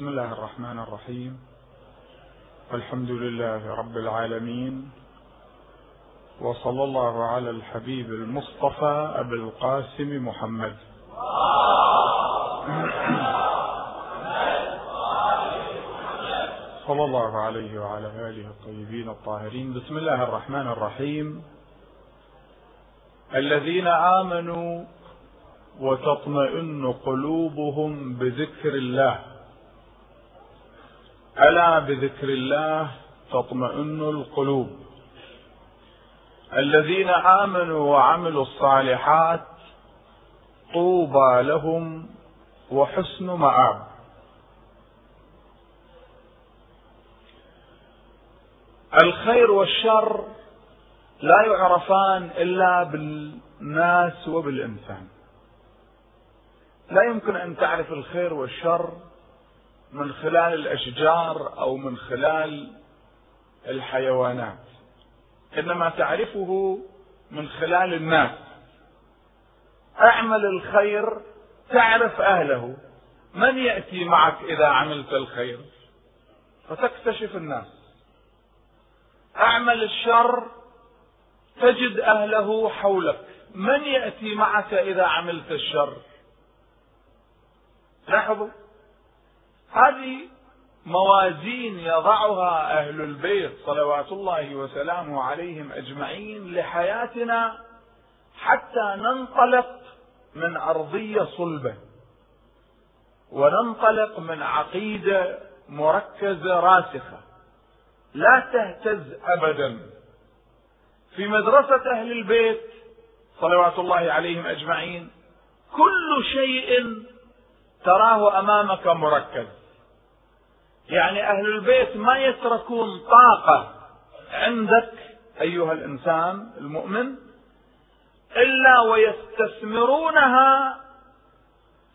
بسم الله الرحمن الرحيم. الحمد لله رب العالمين. وصلى الله على الحبيب المصطفى أبي القاسم محمد. صلى الله عليه وعلى آله الطيبين الطاهرين. بسم الله الرحمن الرحيم. الذين آمنوا وتطمئن قلوبهم بذكر الله. ألا بذكر الله تطمئن القلوب. الذين آمنوا وعملوا الصالحات طوبى لهم وحسن مآب. الخير والشر لا يعرفان إلا بالناس وبالإنسان. لا يمكن أن تعرف الخير والشر من خلال الأشجار أو من خلال الحيوانات. إنما تعرفه من خلال الناس. أعمل الخير تعرف أهله. من يأتي معك إذا عملت الخير؟ فتكتشف الناس. أعمل الشر تجد أهله حولك. من يأتي معك إذا عملت الشر؟ لاحظوا. هذه موازين يضعها أهل البيت صلوات الله وسلامه عليهم أجمعين لحياتنا حتى ننطلق من أرضية صلبة وننطلق من عقيدة مركزة راسخة لا تهتز ابدا. في مدرسة أهل البيت صلوات الله عليهم أجمعين كل شيء تراه أمامك مركز. يعني أهل البيت ما يتركون طاقة عندك أيها الإنسان المؤمن إلا ويستثمرونها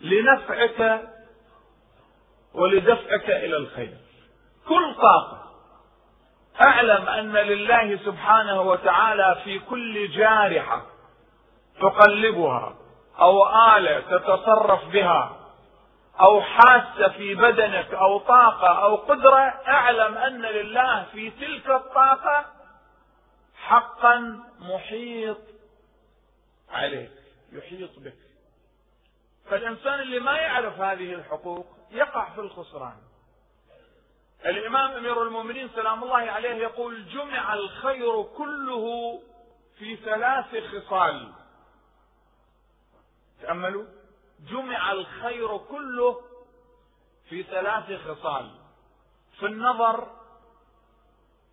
لنفعك ولدفعك إلى الخير. كل طاقة. أعلم أن لله سبحانه وتعالى في كل جارحة تقلبها أو آلة تتصرف بها أو حاسة في بدنك أو طاقة أو قدرة أعلم أن لله في تلك الطاقة حقا محيط عليك يحيط بك. فالإنسان اللي ما يعرف هذه الحقوق يقع في الخسران. الإمام أمير المؤمنين سلام الله عليه يقول جمع الخير كله في ثلاث خصال. تأملوا؟ جمع الخير كله في ثلاث خصال. في النظر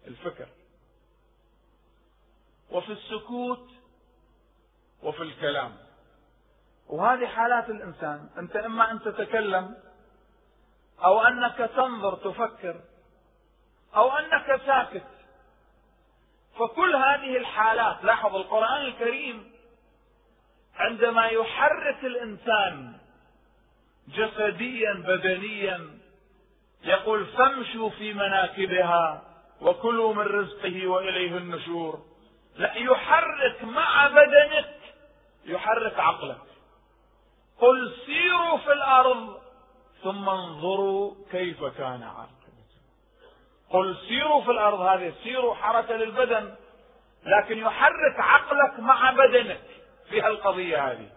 الفكر وفي السكوت وفي الكلام. وهذه حالات الإنسان أنت إما أن تتكلم أو أنك تنظر تفكر أو أنك ساكت. فكل هذه الحالات لاحظ القرآن الكريم عندما يحرك الإنسان جسديا بدنيا يقول فامشوا في مناكبها وكلوا من رزقه وإليه النشور. لا يحرك مع بدنك يحرك عقلك. قل سيروا في الأرض ثم انظروا كيف كان عاقبة. قل سيروا في الأرض هذه سيروا حركة للبدن لكن يحرك عقلك مع بدنك. في هالقضية هذه.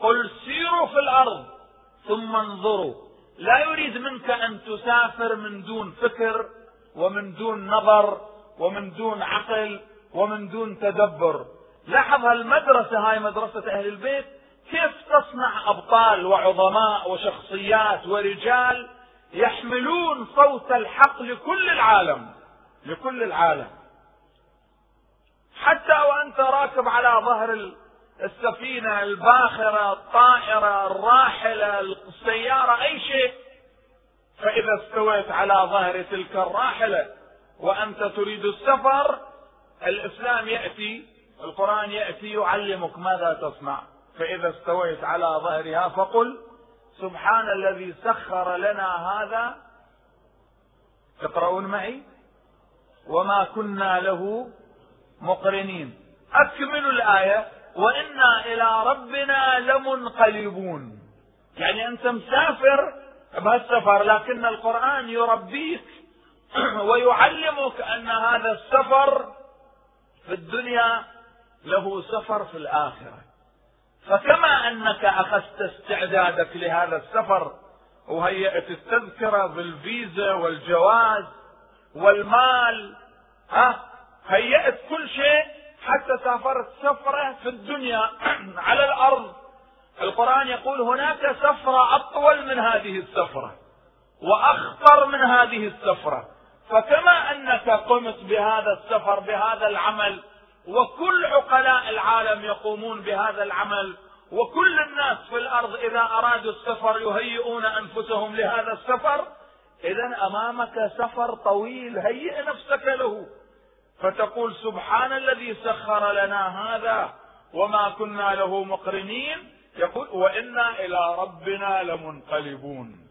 قل سيروا في الأرض ثم انظروا. لا يريد منك أن تسافر من دون فكر ومن دون نظر ومن دون عقل ومن دون تدبر. لاحظ هالمدرسة هاي مدرسة أهل البيت كيف تصنع أبطال وعظماء وشخصيات ورجال يحملون صوت الحق لكل العالم لكل العالم. حتى وأنت راكب على ظهر السفينة الباخرة الطائرة الراحلة السيارة أي شيء. فإذا استويت على ظهر تلك الراحلة وأنت تريد السفر الإسلام يأتي القرآن يأتي يعلمك ماذا تصنع. فإذا استويت على ظهرها فقل سبحان الذي سخر لنا هذا. تقرؤون معي؟ وما كنا له مقرنين. أكملوا الآية. وإنا إلى ربنا لمنقلبون. يعني أنت مسافر بهالسفر لكن القرآن يربيك ويعلمك أن هذا السفر في الدنيا له سفر في الآخرة. فكما أنك أخذت استعدادك لهذا السفر وهيئت التذكرة بالفيزا والجواز والمال ها هيئت كل شيء حتى سافرت سفرة في الدنيا على الأرض. القرآن يقول هناك سفرة أطول من هذه السفرة وأخطر من هذه السفرة. فكما أنك قمت بهذا السفر بهذا العمل وكل عقلاء العالم يقومون بهذا العمل وكل الناس في الأرض إذا أرادوا السفر يهيئون أنفسهم لهذا السفر اذا أمامك سفر طويل هيئ نفسك له. فتقول سبحان الذي سخر لنا هذا وما كنا له مقرنين. يقول وإنا إلى ربنا لمنقلبون.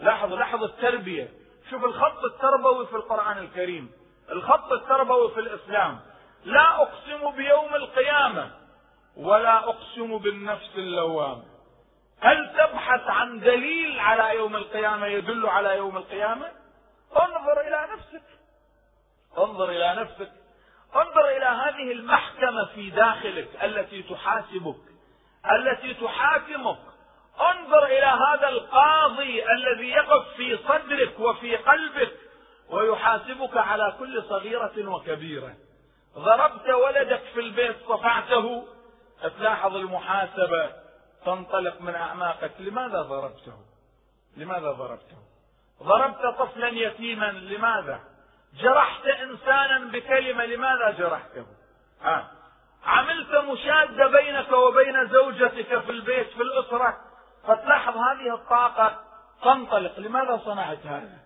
لاحظ لاحظ التربية. شوف الخط التربوي في القرآن الكريم. الخط التربوي في الإسلام. لا أقسم بيوم القيامة ولا أقسم بالنفس اللوامة. هل تبحث عن دليل على يوم القيامة يدل على يوم القيامة؟ انظر إلى نفسك. انظر إلى نفسك. انظر إلى هذه المحكمة في داخلك التي تحاسبك التي تحاكمك. انظر إلى هذا القاضي الذي يقف في صدرك وفي قلبك ويحاسبك على كل صغيرة وكبيرة. ضربت ولدك في البيت صفعته. تلاحظ المحاسبة تنطلق من أعماقك. لماذا ضربته؟ لماذا ضربته؟ ضربت طفلا يتيما لماذا؟ جرحت إنسانا بكلمة لماذا جرحته؟ ها؟ عملت مشادة بينك وبين زوجتك في البيت في الأسرة فتلاحظ هذه الطاقة تنطلق. لماذا صنعت هذا؟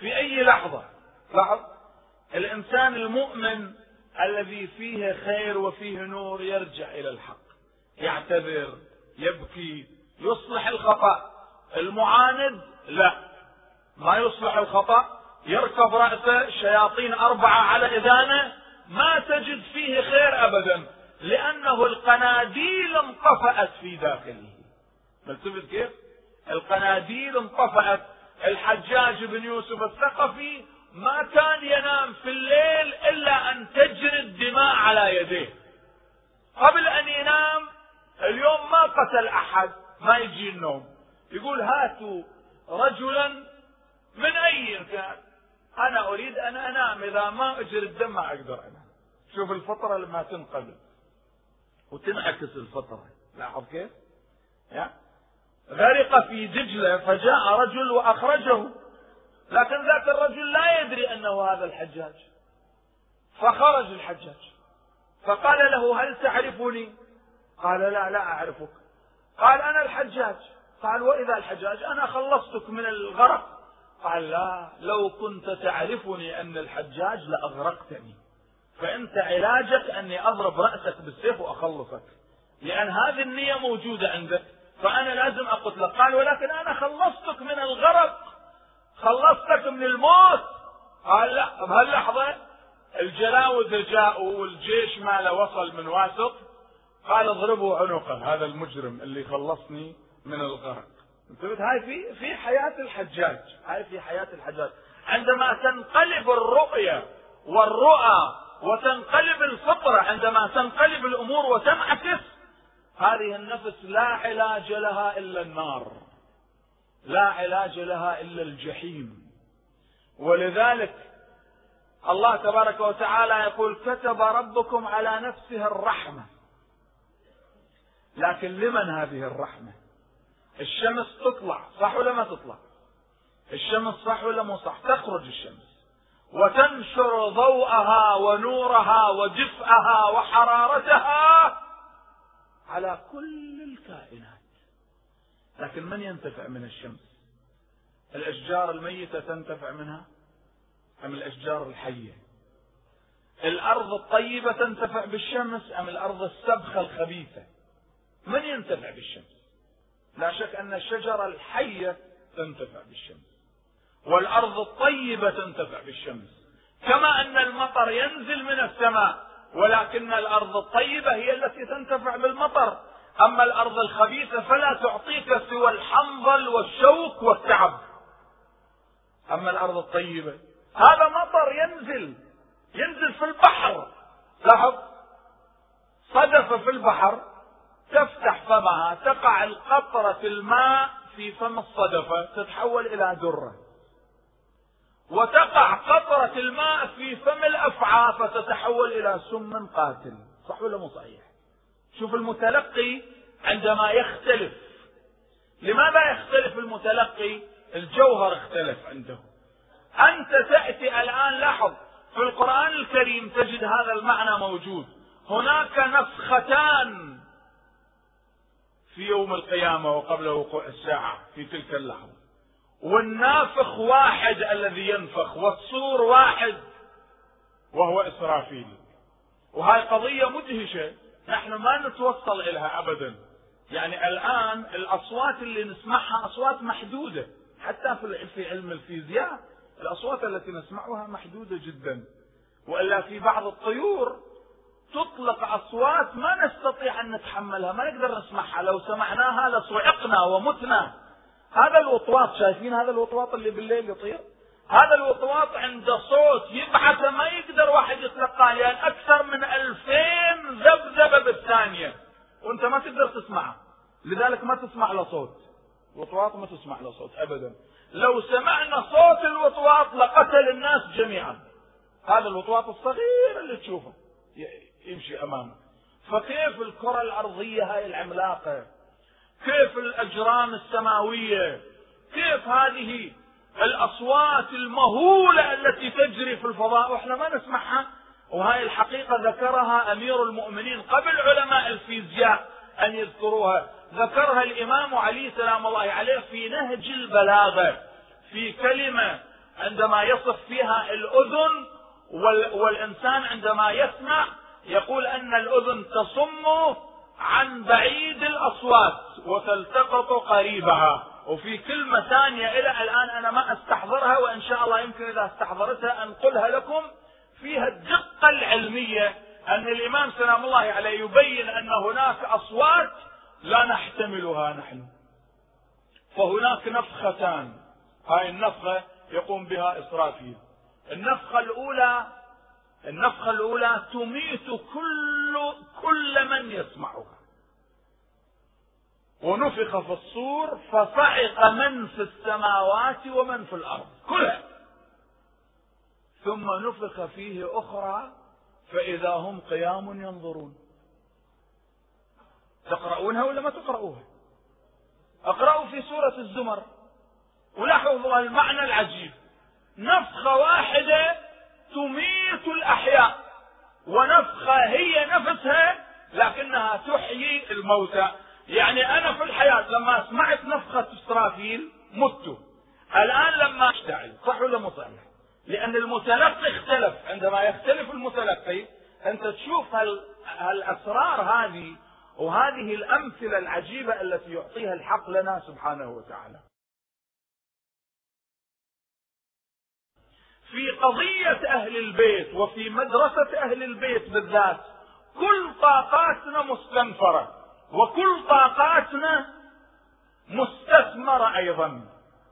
في أي لحظة؟ لاحظ الإنسان المؤمن الذي فيه خير وفيه نور يرجع إلى الحق يعتذر يبكي يصلح الخطأ. المعاند لا ما يصلح الخطأ؟ يركب راسه شياطين أربعة على إذانه ما تجد فيه خير ابدا لأنه القناديل انطفأت في داخله. ملتفت كيف؟ القناديل انطفأت الحجاج بن يوسف الثقفي ما كان ينام في الليل إلا أن تجري الدماء على يديه. قبل أن ينام اليوم ما قتل أحد ما يجي النوم. يقول هاتوا رجلا من أي كان أنا أريد أن أنام. إذا ما اجري الدم ما أقدر أنام. شوف الفطرة لما تنقلب. وتنعكس الفطرة. لاحظ كيف؟ غرق في دجلة فجاء رجل وأخرجه. لكن ذاك الرجل لا يدري أنه هذا الحجاج. فخرج الحجاج. فقال له هل تعرفني؟ قال لا لا أعرفك. قال أنا الحجاج. قال وإذا الحجاج؟ أنا خلصتك من الغرق. قال لا لو كنت تعرفني أن الحجاج لأغرقتني. فأنت علاجك أني أضرب رأسك بالسيف وأخلصك. لأن هذه النية موجودة عندك. فأنا لازم اقتلك قال ولكن أنا خلصتك من الغرق. خلصتك من الموت. قال لا بهاللحظة الجلاوذة جاءوا والجيش ماله وصل من واسط. قال اضربوا عنقه هذا المجرم اللي خلصني من الغرق. انتبهت؟ هاي في في حياة الحجاج هاي في حياة الحجاج. عندما تنقلب الرؤية والرؤى وتنقلب الفطرة عندما تنقلب الأمور وتنعكس هذه النفس لا علاج لها إلا النار لا علاج لها إلا الجحيم. ولذلك الله تبارك وتعالى يقول كتب ربكم على نفسه الرحمة. لكن لمن هذه الرحمة؟ الشمس تطلع صح ولا ما تطلع؟ الشمس صح ولا مو صح؟ تخرج الشمس. وتنشر ضوءها ونورها ودفئها وحرارتها على كل الكائنات. لكن من ينتفع من الشمس؟ الأشجار الميتة تنتفع منها؟ أم الأشجار الحية؟ الأرض الطيبة تنتفع بالشمس أم الأرض السبخة الخبيثة؟ من ينتفع بالشمس؟ لا شك أن الشجرة الحية تنتفع بالشمس والأرض الطيبة تنتفع بالشمس كما أن المطر ينزل من السماء ولكن الأرض الطيبة هي التي تنتفع بالمطر. أما الأرض الخبيثة فلا تعطيك سوى الحنظل والشوك والتعب. أما الأرض الطيبة هذا مطر ينزل ينزل في البحر. لاحظ صدف في البحر تفتح فمها تقع القطرة الماء في فم الصدفة تتحول إلى درة وتقع قطرة الماء في فم الأفعى فتتحول إلى سم قاتل. صح ولا مو صحيح؟ شوف المتلقي عندما يختلف. لماذا يختلف المتلقي؟ الجوهر اختلف عنده. أنت تأتي الآن لاحظ في القرآن الكريم تجد هذا المعنى موجود. هناك نفختان. في يوم القيامة وقبل وقوع الساعة في تلك اللحظة. والنافخ واحد الذي ينفخ والصور واحد وهو إسرافيل. وهاي قضية مدهشة نحن ما نتوصل إليها أبدا. يعني الآن الأصوات اللي نسمعها أصوات محدودة. حتى في علم الفيزياء الأصوات التي نسمعها محدودة جدا. وإلا في بعض الطيور تطلق أصوات ما نستطيع أن نتحملها ما نقدر نسمعها. لو سمعناها لصعقنا ومتنا. هذا الوطواط شايفين هذا الوطواط اللي بالليل يطير؟ هذا الوطواط عند صوت يبعث ما يقدر واحد يتلقاه لأن أكثر من ألفين ذبذبة بالثانية. وأنت ما تقدر تسمعه. لذلك ما تسمع له صوت. وطواط ما تسمع له صوت أبدا. لو سمعنا صوت الوطواط لقتل الناس جميعا. هذا الوطواط الصغير اللي تشوفه. يمشي أمامك. فكيف الكرة الأرضية هاي العملاقة؟ كيف الأجرام السماوية؟ كيف هذه الأصوات المهولة التي تجري في الفضاء؟ وإحنا ما نسمعها. وهاي الحقيقة ذكرها أمير المؤمنين قبل علماء الفيزياء أن يذكروها. ذكرها الإمام علي سلام الله عليه في نهج البلاغة في كلمة عندما يصف فيها الأذن والإنسان عندما يسمع يقول أن الأذن تصم عن بعيد الأصوات وتلتقط قريبها. وفي كلمة ثانية إلى الآن أنا ما أستحضرها وإن شاء الله يمكن إذا استحضرتها أنقلها لكم. فيها الدقة العلمية أن الإمام سلام الله عليه يبين أن هناك أصوات لا نحتملها نحن. فهناك نفختان. هاي النفخة يقوم بها إسرافيل. النفخة الأولى النفخة الأولى تميت كل كل من يسمعها. ونفخ في الصور فصعق من في السماوات ومن في الأرض كلها. ثم نفخ فيه أخرى فإذا هم قيام ينظرون. تقرؤونها ولا ما تقرؤوها؟ اقرأوا في سورة الزمر. ولاحظوا المعنى العجيب. نفخة واحدة تميت الأحياء. ونفخة هي نفسها لكنها تحيي الموتى. يعني أنا في الحياة لما سمعت نفخة إسرافيل مت الآن لما أشتعل صح ولا مو صحيح؟ لأن المتلقي اختلف. عندما يختلف المتلقي أنت تشوف هالأسرار هذه وهذه الأمثلة العجيبة التي يعطيها الحق لنا سبحانه وتعالى. في قضية أهل البيت وفي مدرسة أهل البيت بالذات كل طاقاتنا مستنفرة وكل طاقاتنا مستثمرة أيضا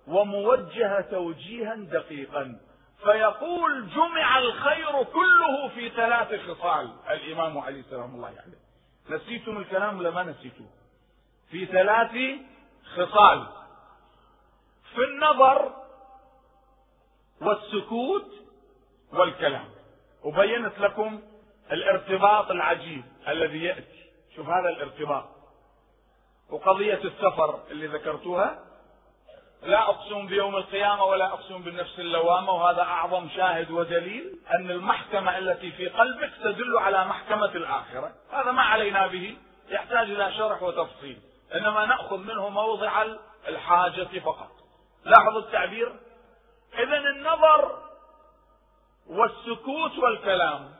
وموجهة توجيها دقيقا. فيقول جمع الخير كله في ثلاث خصال. الإمام علي سلام الله عليه. نسيتم الكلام ولا ما نسيتوه؟ في ثلاث خصال. في النظر والسكوت والكلام. وبينت لكم الارتباط العجيب الذي يأتي. شوف هذا الارتباط. وقضية السفر اللي ذكرتوها لا أقسم بيوم القيامة ولا أقسم بالنفس اللوامة وهذا أعظم شاهد ودليل أن المحكمة التي في قلبك تدل على محكمة الآخرة. هذا ما علينا به يحتاج إلى شرح وتفصيل إنما نأخذ منه موضع الحاجة فقط. لاحظوا التعبير؟ اذا النظر والسكوت والكلام.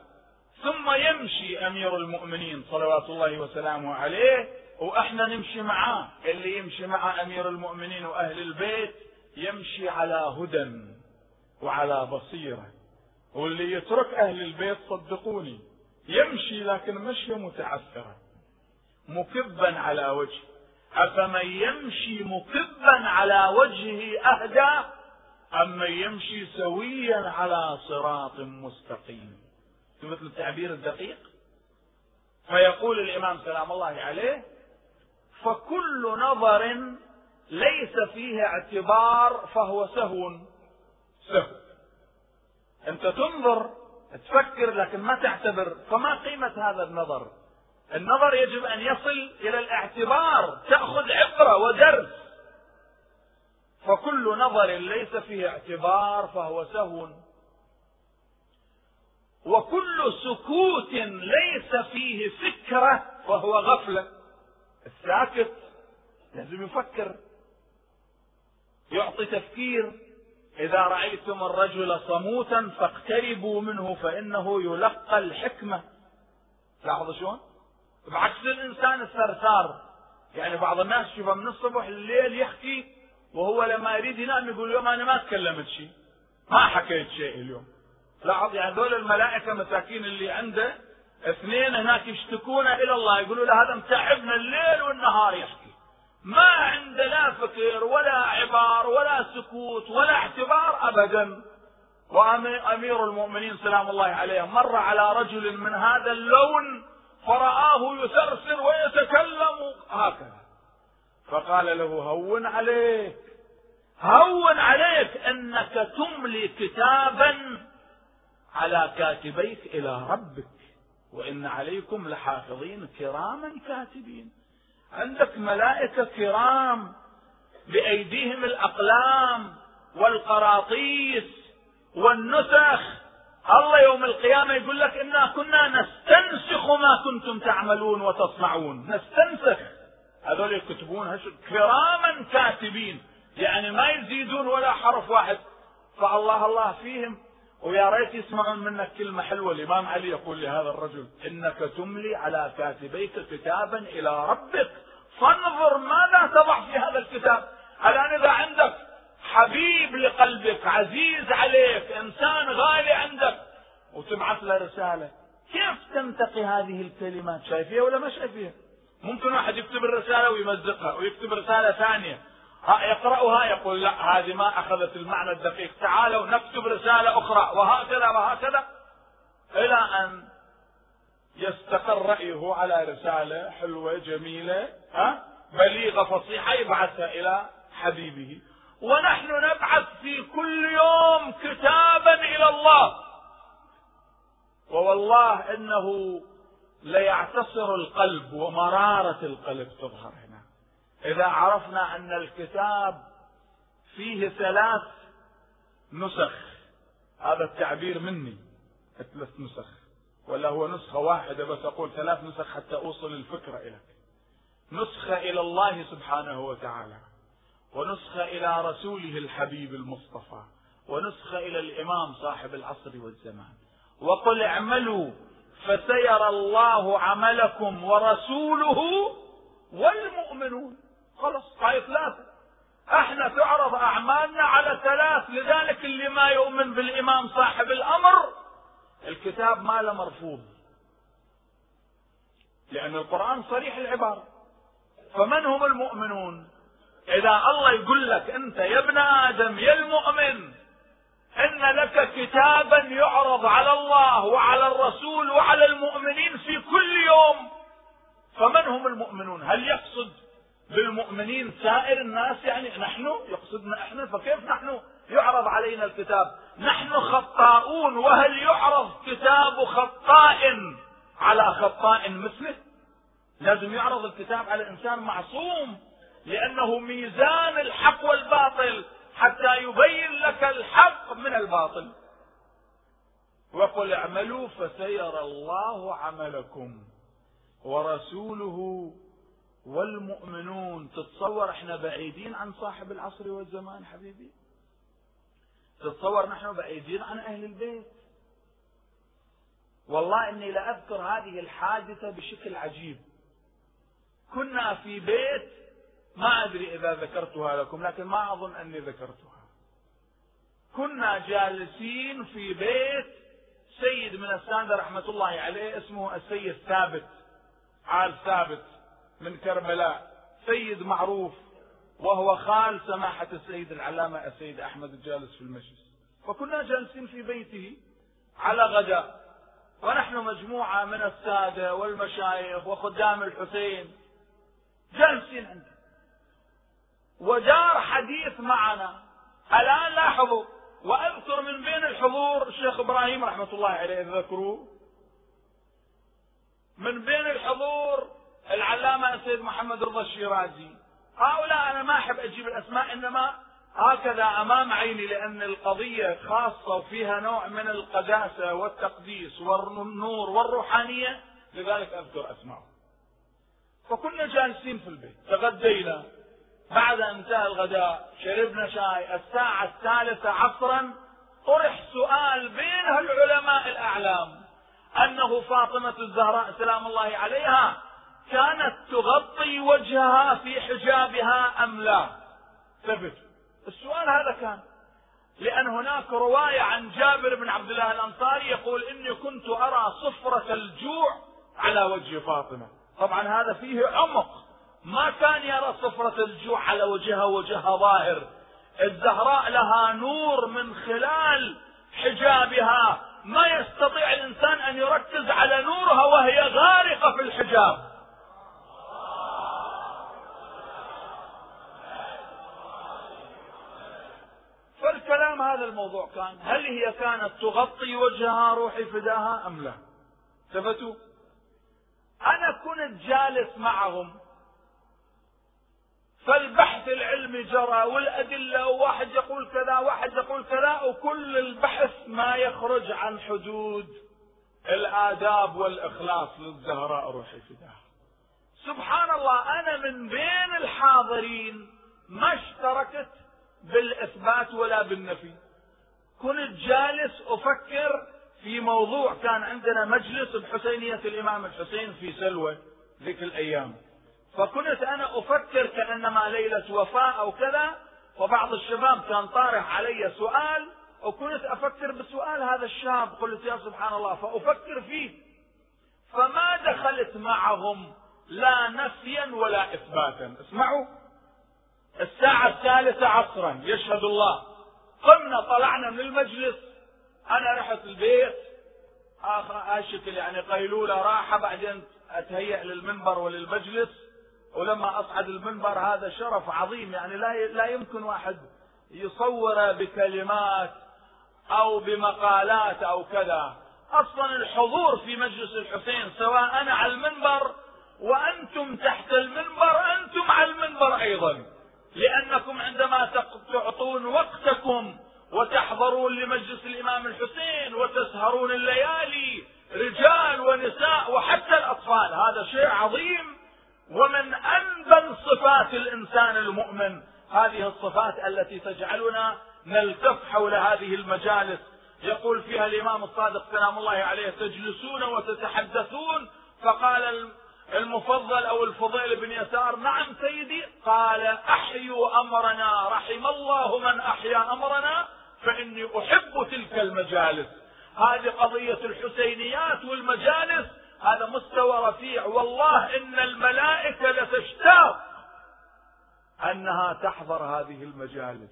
ثم يمشي أمير المؤمنين صلوات الله وسلامه عليه وإحنا نمشي معاه. اللي يمشي مع أمير المؤمنين وأهل البيت يمشي على هدى وعلى بصيرة. واللي يترك أهل البيت صدقوني. يمشي لكن مشيه متعثره مكبا على وجهه أفمن يمشي مكبا على وجهه أهدى أم من يمشي سويا على صراط مستقيم. مثل التعبير الدقيق؟ فيقول الإمام سلام الله عليه فكل نظر ليس فيه اعتبار فهو سهو. سهو. أنت تنظر تفكر لكن ما تعتبر. فما قيمة هذا النظر؟ النظر يجب أن يصل إلى الاعتبار تأخذ عبرة ودرس. فكل نظر ليس فيه اعتبار فهو سهو. وكل سكوت ليس فيه فكرة فهو غفلة. الساكت لازم يفكر يعطي تفكير. إذا رأيتم الرجل صموتا فاقتربوا منه فإنه يلقى الحكمة. لاحظوا شلون؟ بعكس الإنسان الثرثار. يعني بعض الناس شوفه من الصبح لليل يحكي وهو لما يريد ينام يقول اليوم أنا ما تكلمت شيء. ما حكيت شيء اليوم. لاحظ يعني ذول الملائكة مساكين اللي عنده اثنين هناك يشتكون إلى الله. يقولوا له هذا متعبنا الليل والنهار يحكي. ما عنده لا فكر ولا عبار ولا سكوت ولا اعتبار ابدا. وامير المؤمنين سلام الله عليه مر على رجل من هذا اللون فرآه يسرسر ويتكلم هكذا. فقال له هون عليك. هون عليك أنك تملي كتابا على كاتبيك إلى ربك. وإن عليكم لحافظين كراما كاتبين. عندك ملائكة كرام بأيديهم الأقلام والقراطيس والنسخ. الله يوم القيامة يقول لك إنا كنا نستنسخ ما كنتم تعملون وتصنعون. نستنسخ. هذول يكتبون كراما كاتبين. يعني ما يزيدون ولا حرف واحد. فالله الله فيهم. ويا ريت يسمعون منك كلمة حلوة. الإمام علي يقول لهذا الرجل إنك تملي على كاتبيك كتابا إلى ربك. فانظر ماذا تضع في هذا الكتاب. الآن إذا عندك حبيب لقلبك عزيز عليك إنسان غالي عندك وتبعث له رسالة كيف تنتقي هذه الكلمات؟ شايفيها ولا ما شايفيها ممكن واحد يكتب الرسالة ويمزقها ويكتب رسالة ثانية. ها يقرأها يقول لا هذه ما أخذت المعنى الدقيق. تعالوا نكتب رسالة أخرى. وهكذا وهكذا إلى أن يستقر رأيه على رسالة حلوة جميلة ها بليغة فصيحة يبعثها إلى حبيبه. ونحن نبعث في كل يوم كتابا إلى الله. ووالله إنه ليعتصر القلب ومرارة القلب. تظهر هنا. إذا عرفنا أن الكتاب فيه ثلاث نسخ هذا التعبير مني ثلاث نسخ ولا هو نسخة واحدة بس أقول ثلاث نسخ حتى أوصل الفكرة إليك. نسخة إلى الله سبحانه وتعالى ونسخة إلى رسوله الحبيب المصطفى ونسخة إلى الإمام صاحب العصر والزمان. وقل اعملوا فسيرى الله عملكم ورسوله والمؤمنون. خلص هاي ثلاثة إحنا تعرض أعمالنا على ثلاث لذلك اللي ما يؤمن بالإمام صاحب الأمر الكتاب ما له مرفوض. لأن القرآن صريح العبارة. فمن هم المؤمنون؟ إذا الله يقول لك أنت يا ابن آدم يا المؤمن أن لك كتابا يعرض على الله وعلى الرسول وعلى المؤمنين في كل يوم. فمن هم المؤمنون؟ هل يقصد بالمؤمنين سائر الناس يعني نحن؟ يقصدنا إحنا؟ فكيف نحن يعرض علينا الكتاب؟ نحن خطاؤون وهل يعرض كتاب خطاء على خطاء مثله؟ لازم يعرض الكتاب على إنسان معصوم لأنه ميزان الحق والباطل. حتى يبين لك الحق من الباطل. وقل اعملوا فسيرى الله عملكم ورسوله والمؤمنون. تتصور إحنا بعيدين عن صاحب العصر والزمان حبيبي؟ تتصور نحن بعيدين عن أهل البيت؟ والله إني لأذكر هذه الحادثة بشكل عجيب. كنا في بيت ما أدري إذا ذكرتها لكم لكن ما أظن أني ذكرتها. كنا جالسين في بيت سيد من الساده رحمة الله عليه اسمه السيد ثابت عال ثابت من كربلاء. سيد معروف وهو خال سماحة السيد العلامة السيد أحمد الجالس في المجلس. فكنا جالسين في بيته على غداء. ونحن مجموعة من السادة والمشايخ وخدام الحسين جالسين عنده ودار حديث معنا. الآن لاحظوا وأذكر من بين الحضور الشيخ إبراهيم رحمة الله عليه ذكروه من بين الحضور العلامة السيد محمد رضا الشيرازي. هؤلاء أنا ما أحب أجيب الأسماء إنما هكذا أمام عيني لأن القضية خاصة وفيها نوع من القداسة والتقديس والنور والروحانية لذلك أذكر أسماءهم. فكنا جالسين في البيت تغدينا. بعد أن انتهى الغداء شربنا شاي. الساعة الثالثة عصرا طرح سؤال بين العلماء الأعلام. أنه فاطمة الزهراء سلام الله عليها كانت تغطي وجهها في حجابها أم لا؟ ثبت. السؤال هذا كان. لأن هناك رواية عن جابر بن عبد الله الأنصاري يقول إني كنت أرى صفرة الجوع على وجه فاطمة. طبعا هذا فيه عمق. ما كان يرى صفرة الجوع على وجهها وجهها ظاهر. الزهراء لها نور من خلال حجابها. ما يستطيع الإنسان أن يركز على نورها وهي غارقة في الحجاب. فالكلام هذا الموضوع كان هل هي كانت تغطي وجهها روحي فداها أم لا؟ ثبتوا أنا كنت جالس معهم. فالبحث العلمي جرى والأدلة وواحد يقول كذا واحد يقول كذا وكل البحث ما يخرج عن حدود الآداب والإخلاص للزهراء روحي فداها سبحان الله أنا من بين الحاضرين ما اشتركت بالإثبات ولا بالنفي. كنت جالس أفكر في موضوع كان عندنا مجلس بحسينية الإمام الحسين في سلوى ذيك الأيام. فكنت أنا أفكر كأنما ليلة وفاء أو كذا وبعض الشباب كان طارح علي سؤال وكنت أفكر بسؤال هذا الشاب قلت يا سبحان الله فأفكر فيه. فما دخلت معهم لا نفيا ولا إثباتا. اسمعوا. الساعة الثالثة عصرا يشهد الله. قمنا طلعنا من المجلس. أنا رحت البيت. هالشكل يعني قيلولة راحة بعدين أتهيأ للمنبر وللمجلس. ولما أصعد المنبر هذا شرف عظيم يعني لا لا يمكن واحد يصوره بكلمات أو بمقالات أو كذا. أصلا الحضور في مجلس الحسين سواء أنا على المنبر وأنتم تحت المنبر أنتم على المنبر أيضا. لأنكم عندما تعطون وقتكم وتحضرون لمجلس الإمام الحسين وتسهرون الليالي رجال ونساء وحتى الأطفال هذا شيء عظيم. ومن انبل صفات الإنسان المؤمن هذه الصفات التي تجعلنا نلتف حول هذه المجالس. يقول فيها الإمام الصادق سلام الله عليه تجلسون وتتحدثون؟ فقال المفضل أو الفضيل بن يسار نعم سيدي. قال أحيوا أمرنا رحم الله من أحيا أمرنا فإني أحب تلك المجالس. هذه قضية الحسينيات والمجالس هذا مستوى رفيع. والله إن الملائكة لتشتاق أنها تحضر هذه المجالس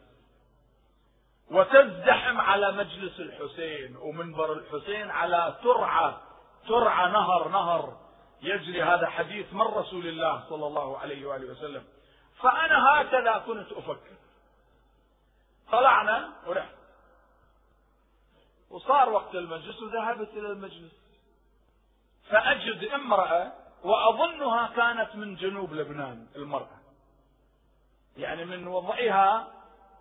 وتزدحم على مجلس الحسين ومنبر الحسين على ترعه ترعه نهر نهر يجري هذا حديث من رسول الله صلى الله عليه وآله وسلم. فأنا هكذا كنت أفكر. طلعنا ورحت وصار وقت المجلس وذهبت إلى المجلس. فأجد امرأة وأظنها كانت من جنوب لبنان المرأة. يعني من وضعها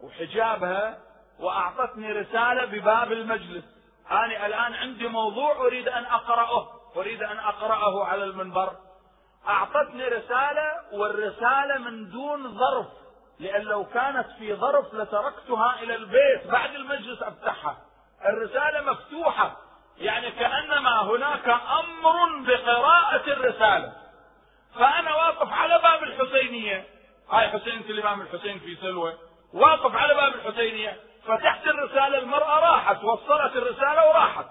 وحجابها وأعطتني رسالة بباب المجلس. أنا الآن عندي موضوع أريد أن أقرأه. أريد أن أقرأه على المنبر. أعطتني رسالة والرسالة من دون ظرف لأن لو كانت في ظرف لتركتها إلى البيت بعد المجلس أفتحها. الرسالة مفتوحة. يعني كأنما هناك أمر بقراءة الرسالة. فأنا واقف على باب الحسينية. هاي حسينة الإمام الحسين في سلوى. واقف على باب الحسينية. فتحت الرسالة المرأة راحت وصلت الرسالة وراحت.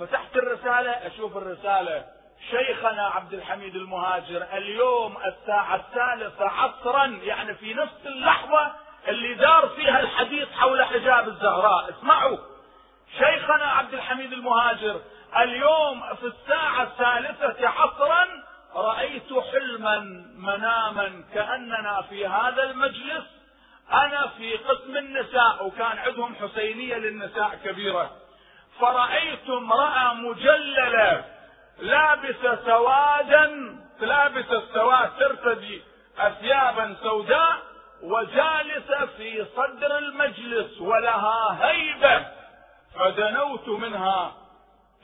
فتحت الرسالة أشوف الرسالة. شيخنا عبد الحميد المهاجر اليوم الساعة الثالثة عصرا يعني في نفس اللحظة اللي دار فيها الحديث حول حجاب الزهراء. اسمعوا. شيخنا عبد الحميد المهاجر اليوم في الساعة الثالثة عصرا رأيت حلما مناما كأننا في هذا المجلس. أنا في قسم النساء وكان عندهم حسينية للنساء كبيرة. فرأيت امرأة مجللة لابسة سوادا لابسة السواد ترتدي أثيابا سوداء وجالسة في صدر المجلس ولها هيبة. فدنوت منها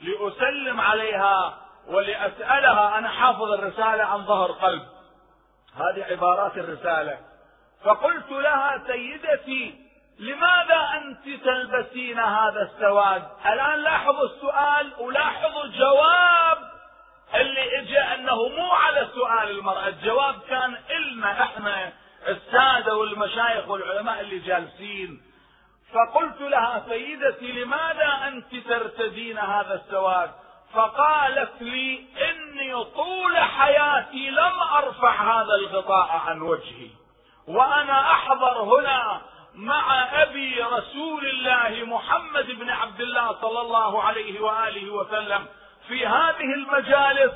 لأسلم عليها ولأسألها أنا حافظ الرسالة عن ظهر قلب. هذه عبارات الرسالة. فقلت لها سيدتي لماذا أنت تلبسين هذا السواد؟ الآن لاحظوا السؤال ولاحظوا الجواب اللي اجى أنه مو على سؤال المرأة الجواب كان إلنا إحنا السادة والمشايخ والعلماء اللي جالسين فقلت لها سيدتي لماذا أنت ترتدين هذا السواد؟ فقالت لي إني طول حياتي لم أرفع هذا الغطاء عن وجهي وأنا أحضر هنا مع أبي رسول الله محمد بن عبد الله صلى الله عليه وآله وسلم في هذه المجالس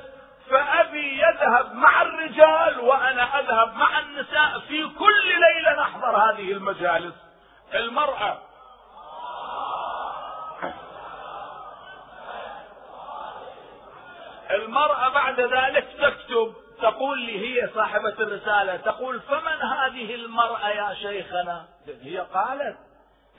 فأبي يذهب مع الرجال وأنا أذهب مع النساء في كل ليلة نحضر هذه المجالس. المرأة. المرأة بعد ذلك تكتب تقول لي هي صاحبة الرسالة تقول فمن هذه المرأة يا شيخنا؟ هي قالت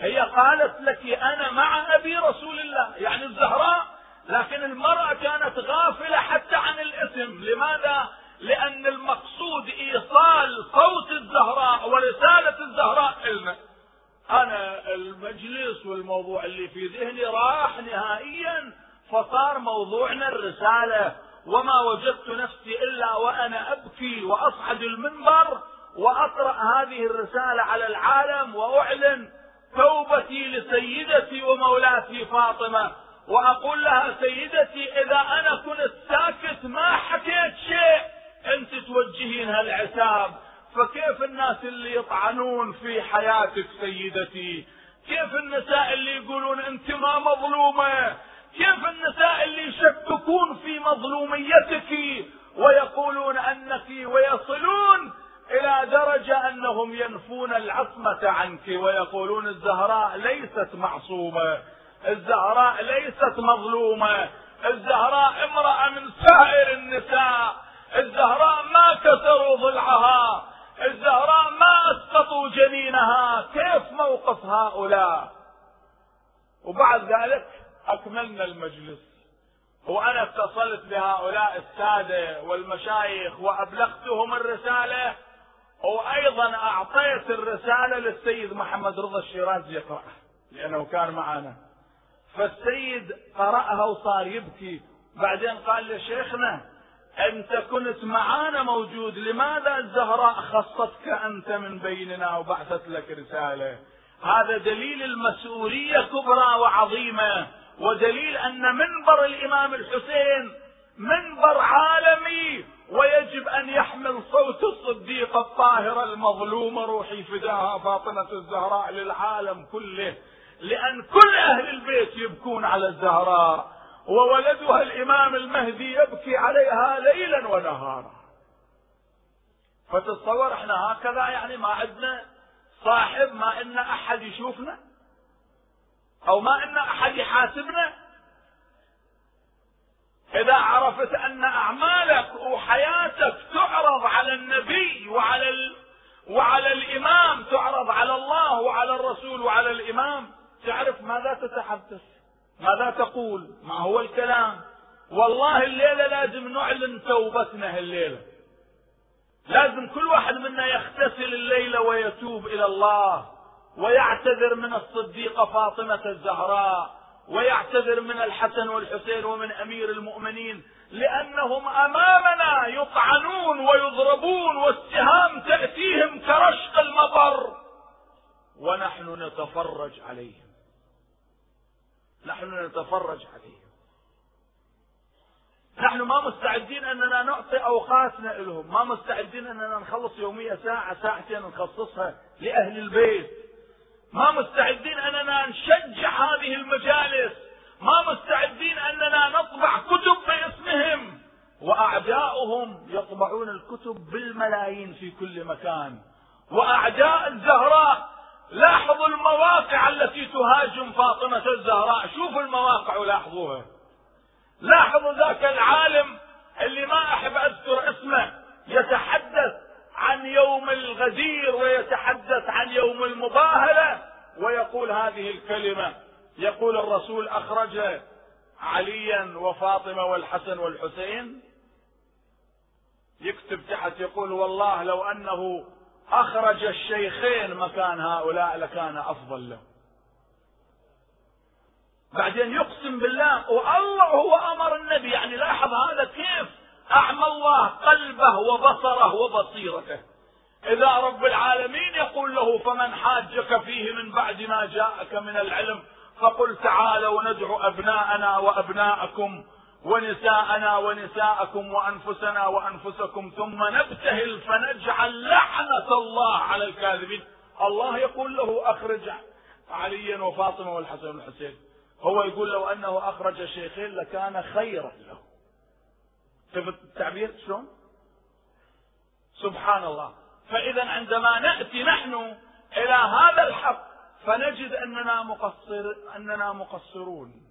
هي قالت لك أنا مع أبي رسول الله يعني الزهراء لكن المرأة كانت غافلة حتى عن الاسم. لماذا؟ لأن المقصود إيصال صوت الزهراء ورسالة الزهراء إلنا. أنا المجلس والموضوع اللي في ذهني راح نهائيا فصار موضوعنا الرسالة. وما وجدت نفسي إلا وأنا أبكي وأصعد المنبر وأقرأ هذه الرسالة على العالم وأعلن توبتي لسيدتي ومولاتي فاطمة. وأقول لها سيدتي إذا أنا كنت ساكت ما حكيت شيء أنت توجهين هالعتاب. فكيف الناس اللي يطعنون في حياتك سيدتي؟ كيف النساء اللي يقولون أنت ما مظلومة؟ كيف النساء اللي يشككون في مظلوميتك ويقولون انك ويصلون إلى درجة انهم ينفون العصمة عنك ويقولون الزهراء ليست معصومة الزهراء ليست مظلومة الزهراء امرأة من سائر النساء الزهراء ما كسروا ضلعها الزهراء ما أسقطوا جنينها. كيف موقف هؤلاء؟ وبعد ذلك أكملنا المجلس. وأنا اتصلت بهؤلاء السادة والمشايخ وأبلغتهم الرسالة وأيضا أعطيت الرسالة للسيد محمد رضا الشيرازي يقرأها لأنه كان معنا. فالسيد قرأها وصار يبكي. بعدين قال لشيخنا انت كنت معانا موجود. لماذا الزهراء خصتك أنت من بيننا وبعثت لك رسالة؟ هذا دليل المسؤولية كبرى وعظيمة ودليل أن منبر الإمام الحسين منبر عالمي ويجب أن يحمل صوت الصديقه الطاهره المظلومه روحي فداها فاطمه الزهراء للعالم كله لأن كل أهل البيت يبكون على الزهراء. وولدها الإمام المهدي يبكي عليها ليلا ونهارا. فتتصور إحنا هكذا يعني ما عندنا صاحب ما إن أحد يشوفنا أو ما إن أحد يحاسبنا. إذا عرفت أن أعمالك وحياتك تعرض على النبي وعلى ال... وعلى الإمام تعرض على الله وعلى الرسول وعلى الإمام تعرف ماذا تتحدث؟ ماذا تقول؟ ما هو الكلام؟ والله الليلة لازم نعلن توبتنا الليلة لازم كل واحد منا يغتسل الليلة ويتوب إلى الله ويعتذر من الصديقة فاطمة الزهراء ويعتذر من الحسن والحسين ومن أمير المؤمنين لأنهم أمامنا يطعنون ويضربون والسهام تأتيهم كرشق المطر. ونحن نتفرج عليهم. نحن نتفرج عليهم نحن ما مستعدين أننا نعطي أوقاتنا لهم ما مستعدين أننا نخلص يومية ساعة ساعتين نخصصها لأهل البيت. ما مستعدين أننا نشجع هذه المجالس. ما مستعدين أننا نطبع كتب باسمهم. وأعداؤهم يطبعون الكتب بالملايين في كل مكان. وأعداء الزهراء لاحظوا المواقع التي تهاجم فاطمة الزهراء. شوفوا المواقع ولاحظوها. لاحظوا ذاك العالم اللي ما أحب أذكر اسمه. يتحدث عن يوم الغدير ويتحدث عن يوم المباهلة ويقول هذه الكلمة. يقول الرسول اخرج عليا وفاطمة والحسن والحسين. يكتب تحت يقول والله لو أنه أخرج الشيخين مكان هؤلاء لكان أفضل له. بعدين يقسم بالله والله هو أمر النبي يعني لاحظ هذا كيف أعمى الله قلبه وبصره وبصيرته. إذا رب العالمين يقول له فمن حاجك فيه من بعد ما جاءك من العلم فقل تعالوا ندعو أبناءنا وأبناءكم ونساءنا ونساءكم وأنفسنا وأنفسكم ثم نبتهل فنجعل لعنة الله على الكاذبين. الله يقول له أخرج. عليا وفاطمة والحسن والحسين. هو يقول لو أنه أخرج شيخين لكان خيرا له. شوف التعبير شلون؟ سبحان الله. فإذا عندما نأتي نحن إلى هذا الحق فنجد أننا مقصر أننا مقصرون.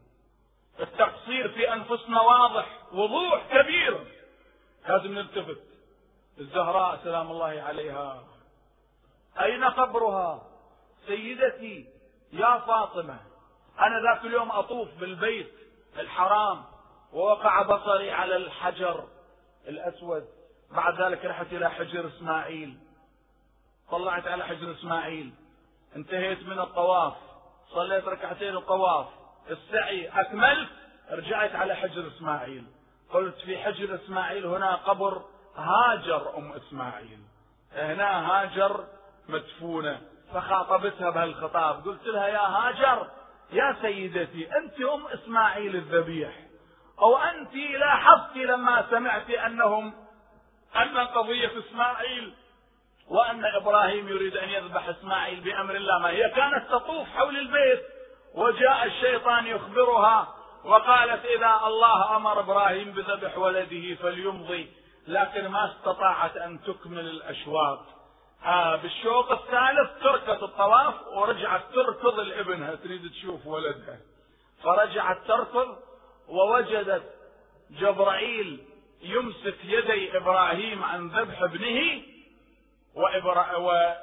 التقصير في أنفسنا واضح وضوح كبير. لازم نلتفت. الزهراء سلام الله عليها. أين قبرها سيدتي يا فاطمة أنا ذاك اليوم أطوف بالبيت الحرام ووقع بصري على الحجر الأسود. بعد ذلك رحت إلى حجر إسماعيل. طلعت على حجر إسماعيل. انتهيت من الطواف. صليت ركعتين الطواف. السعي أكملت رجعت على حجر إسماعيل. قلت في حجر إسماعيل هنا قبر هاجر أم إسماعيل. هنا هاجر مدفونة. فخاطبتها بهالخطاب قلت لها يا هاجر يا سيدتي أنت أم إسماعيل الذبيح. أو أنت لاحظت لما سمعت أنهم أن قضية إسماعيل وأن إبراهيم يريد أن يذبح إسماعيل بأمر الله ما هي كانت تطوف حول البيت. وجاء الشيطان يخبرها وقالت إذا الله أمر إبراهيم بذبح ولده فليمضي لكن ما استطاعت أن تكمل الاشواط آه بالشوط الثالث تركت الطواف ورجعت تركض لابنها تريد تشوف ولدها. فرجعت تركض ووجدت جبرائيل يمسك يدي إبراهيم عن ذبح ابنه وإبرا و...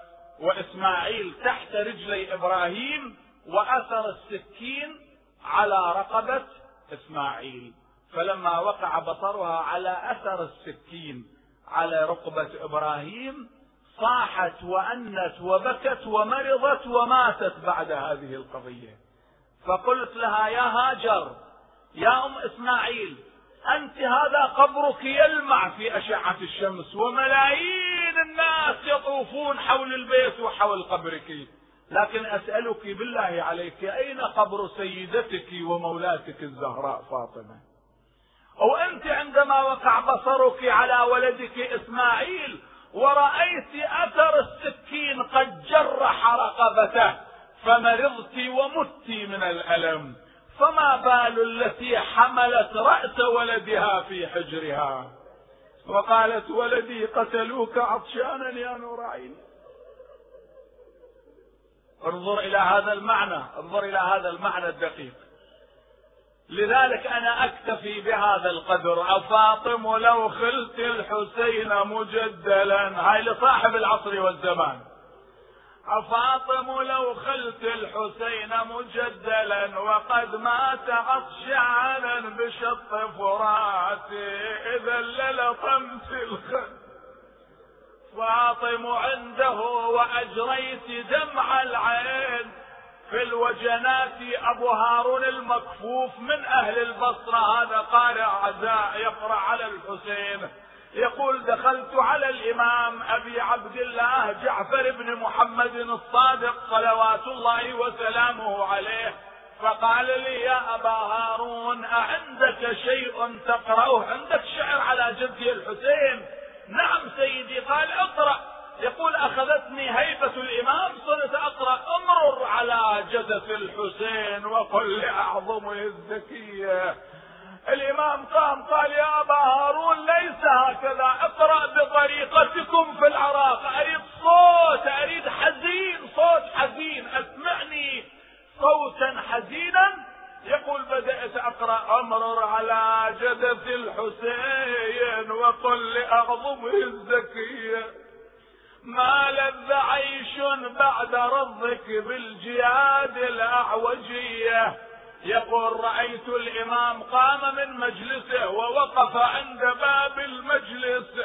وإسماعيل تحت رجلي إبراهيم وأثر السكين على رقبة إسماعيل. فلما وقع بصرها على أثر السكين على رقبة إبراهيم صاحت وأنت وبكت ومرضت وماتت بعد هذه القضية. فقلت لها يا هاجر يا أم إسماعيل أنت هذا قبرك يلمع في أشعة الشمس وملايين الناس يطوفون حول البيت وحول قبرك. لكن أسألك بالله عليك أين قبر سيدتك ومولاتك الزهراء فاطمة؟ أو أنت عندما وقع بصرك على ولدك إسماعيل ورأيت أثر السكين قد جرح رقبته فمرضت ومت من الألم فما بال التي حملت رأس ولدها في حجرها؟ وقالت ولدي قتلوك عطشانا يا نور عيني انظر إلى هذا المعنى انظر إلى هذا المعنى الدقيق. لذلك أنا أكتفي بهذا القدر. أفاطم لو خلت الحسين مجدلا. هاي لصاحب العصر والزمان. أفاطم لو خلت الحسين مجدلا. وقد مات عطشانا بشط فراتي إذا للطمت الخد فاطم عنده وأجريت دمع العين في الوجنات أبو هارون المكفوف من أهل البصرة. هذا قارئ عزاء يقرأ على الحسين. يقول دخلت على الإمام أبي عبد الله جعفر بن محمد الصادق صلوات الله وسلامه عليه. فقال لي يا أبا هارون أعندك شيء تقرأه؟ عندك شعر على جدي الحسين؟ نعم سيدي قال اقرأ. يقول أخذتني هيبة الإمام صرت أقرأ. امرر على جدث الحسين وقل لأعظمه الزكية. الإمام قام قال يا أبا هارون ليس هكذا. اقرأ بطريقتكم في العراق. أريد صوت أريد حزين صوت حزين. أسمعني صوتا حزينا يقول بدأت أقرأ أمرر على جدث الحسين وقل لأعظمه الزكية. ما لذ عيش بعد رضك بالجياد الأعوجية. يقول رأيت الإمام قام من مجلسه ووقف عند باب المجلس.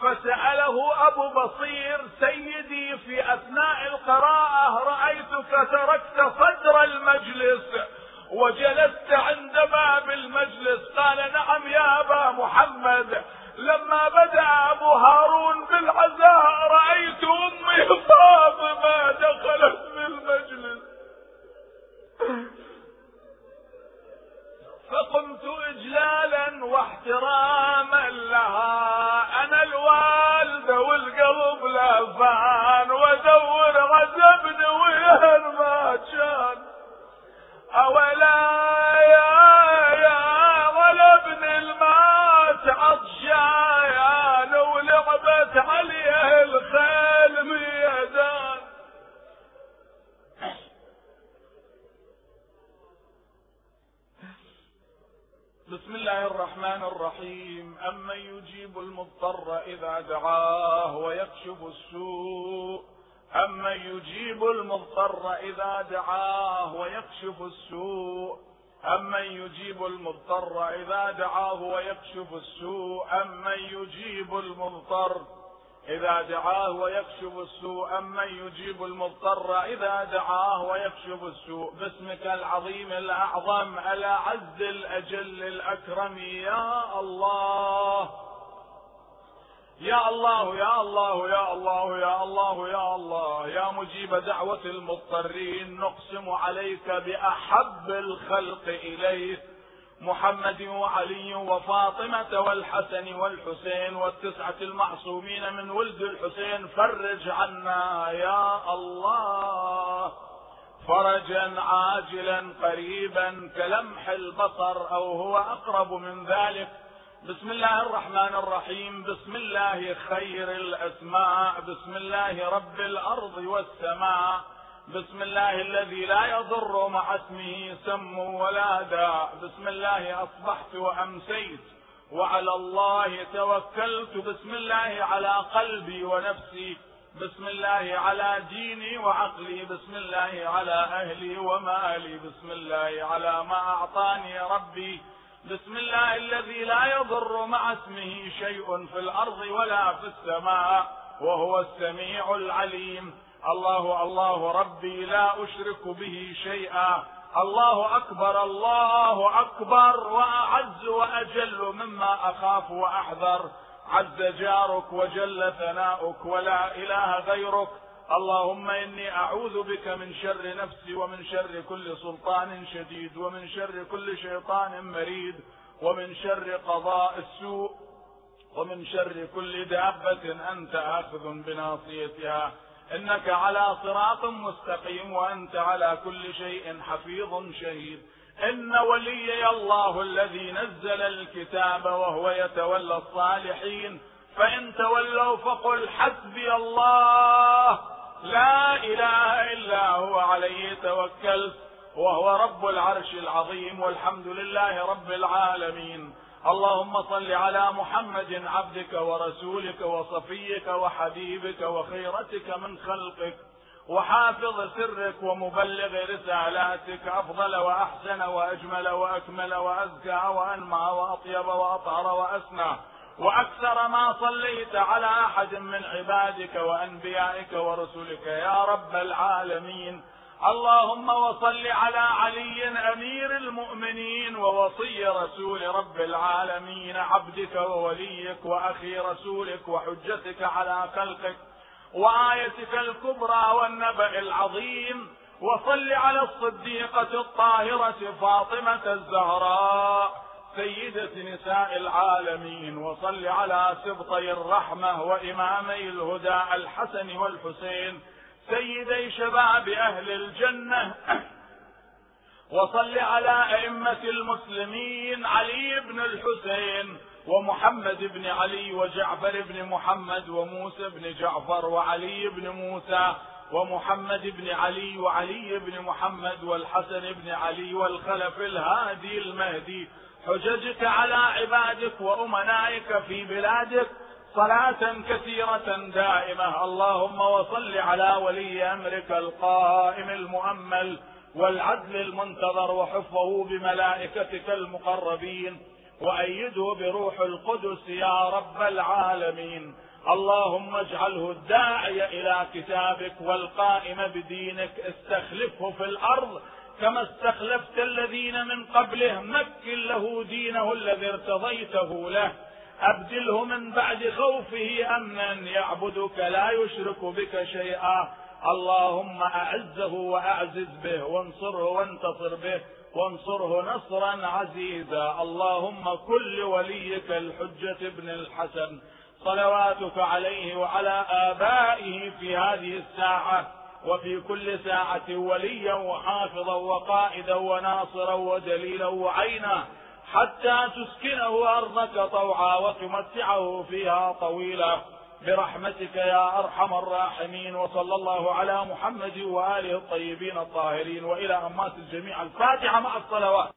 فسأله أبو بصير سيدي في أثناء القراءة رأيتك تركت صدر المجلس. وجلست عند باب المجلس قال نعم يا أبا محمد. لما بدأ أبو هارون بالعزاء رأيت أمي فاطمة دخلت بالمجلس فقمت إجلالا واحتراما لها. أنا الوالدة والقلب لفان ودور غزبني وين ما كان. أولا يا غلبني المات عطشان ولعبت عليه الخيل ميدان بسم الله الرحمن الرحيم أمن يجيب المضطر إذا دعاه ويكشف السوء أمن يجيب المضطر إذا دعاه ويكشف السوء أمن يجيب المضطر إذا دعاه ويكشف السوء أمن يجيب المضطر إذا دعاه ويكشف السوء أمن يجيب المضطر إذا دعاه ويكشف السوء. باسمك العظيم الأعظم الأعز الأجل الأكرم يا الله. يا الله يا الله يا الله يا الله يا الله يا مجيب دعوة المضطرين نقسم عليك بأحب الخلق إليك محمد وعلي وفاطمة والحسن والحسين والتسعة المعصومين من ولد الحسين فرج عنا يا الله. فرجا عاجلا قريبا كلمح البصر أو هو أقرب من ذلك. بسم الله الرحمن الرحيم. بسم الله خير الأسماء. بسم الله رب الأرض والسماء. بسم الله الذي لا يضر مع اسمه سم ولا داء. بسم الله أصبحت وأمسيت وعلى الله توكلت. بسم الله على قلبي ونفسي. بسم الله على ديني وعقلي. بسم الله على أهلي ومالي. بسم الله على ما أعطاني ربي. بسم الله الذي لا يضر مع اسمه شيء في الأرض ولا في السماء وهو السميع العليم. الله الله ربي لا أشرك به شيئا. الله أكبر الله أكبر وأعز وأجل مما أخاف وأحذر. عز جارك وجل ثناؤك ولا إله غيرك. اللهم إني أعوذ بك من شر نفسي ومن شر كل سلطان شديد ومن شر كل شيطان مريد ومن شر قضاء السوء ومن شر كل دابة أنت آخذ بناصيتها. إنك على صراط مستقيم وأنت على كل شيء حفيظ شهيد. إن وليي الله الذي نزل الكتاب وهو يتولى الصالحين. فإن تولوا فقل حسبي الله. إله إلا هو عليه توكلت وهو رب العرش العظيم والحمد لله رب العالمين. اللهم صل على محمد عبدك ورسولك وصفيك وحبيبك وخيرتك من خلقك وحافظ سرك ومبلغ رسالاتك أفضل وأحسن وأجمل وأكمل وأزكى وأنمى وأطيب وأطهر وأسنى. وأكثر ما صليت على أحد من عبادك وأنبيائك ورسلك يا رب العالمين. اللهم وصل على علي أمير المؤمنين ووصي رسول رب العالمين عبدك ووليك وأخي رسولك وحجتك على خلقك وآيتك الكبرى والنبأ العظيم. وصل على الصديقة الطاهرة فاطمة الزهراء. سيدة نساء العالمين وصل على سبطي الرحمة وإمامي الهدى الحسن والحسين سيدي شباب أهل الجنة. وصل على أئمة المسلمين علي بن الحسين ومحمد بن علي وجعفر بن محمد وموسى بن جعفر وعلي بن موسى ومحمد بن علي وعلي بن محمد والحسن بن علي والخلف الهادي المهدي. حججك على عبادك وأمنائك في بلادك صلاة كثيرة دائمة. اللهم وصل على ولي أمرك القائم المؤمل والعدل المنتظر وحفظه بملائكتك المقربين. وأيده بروح القدس يا رب العالمين. اللهم اجعله الداعي إلى كتابك والقائم بدينك استخلفه في الأرض كما استخلفت الذين من قبله. مكن له دينه الذي ارتضيته له. أبدله من بعد خوفه أمنا يعبدك لا يشرك بك شيئا. اللهم أعزه وأعزز به وانصره وانتصر به وانصره نصرا عزيزا. اللهم كل وليك الحجة ابن الحسن. صلواتك عليه وعلى آبائه في هذه الساعة وفي كل ساعة وليا وحافظا وقائدا وناصرا ودليلا وعينا حتى تسكنه أرضك طوعا وتمتعه فيها طويلا. برحمتك يا أرحم الراحمين وصلى الله على محمد وآله الطيبين الطاهرين وإلى أمات الجميع. الفاتحة مع الصلوات.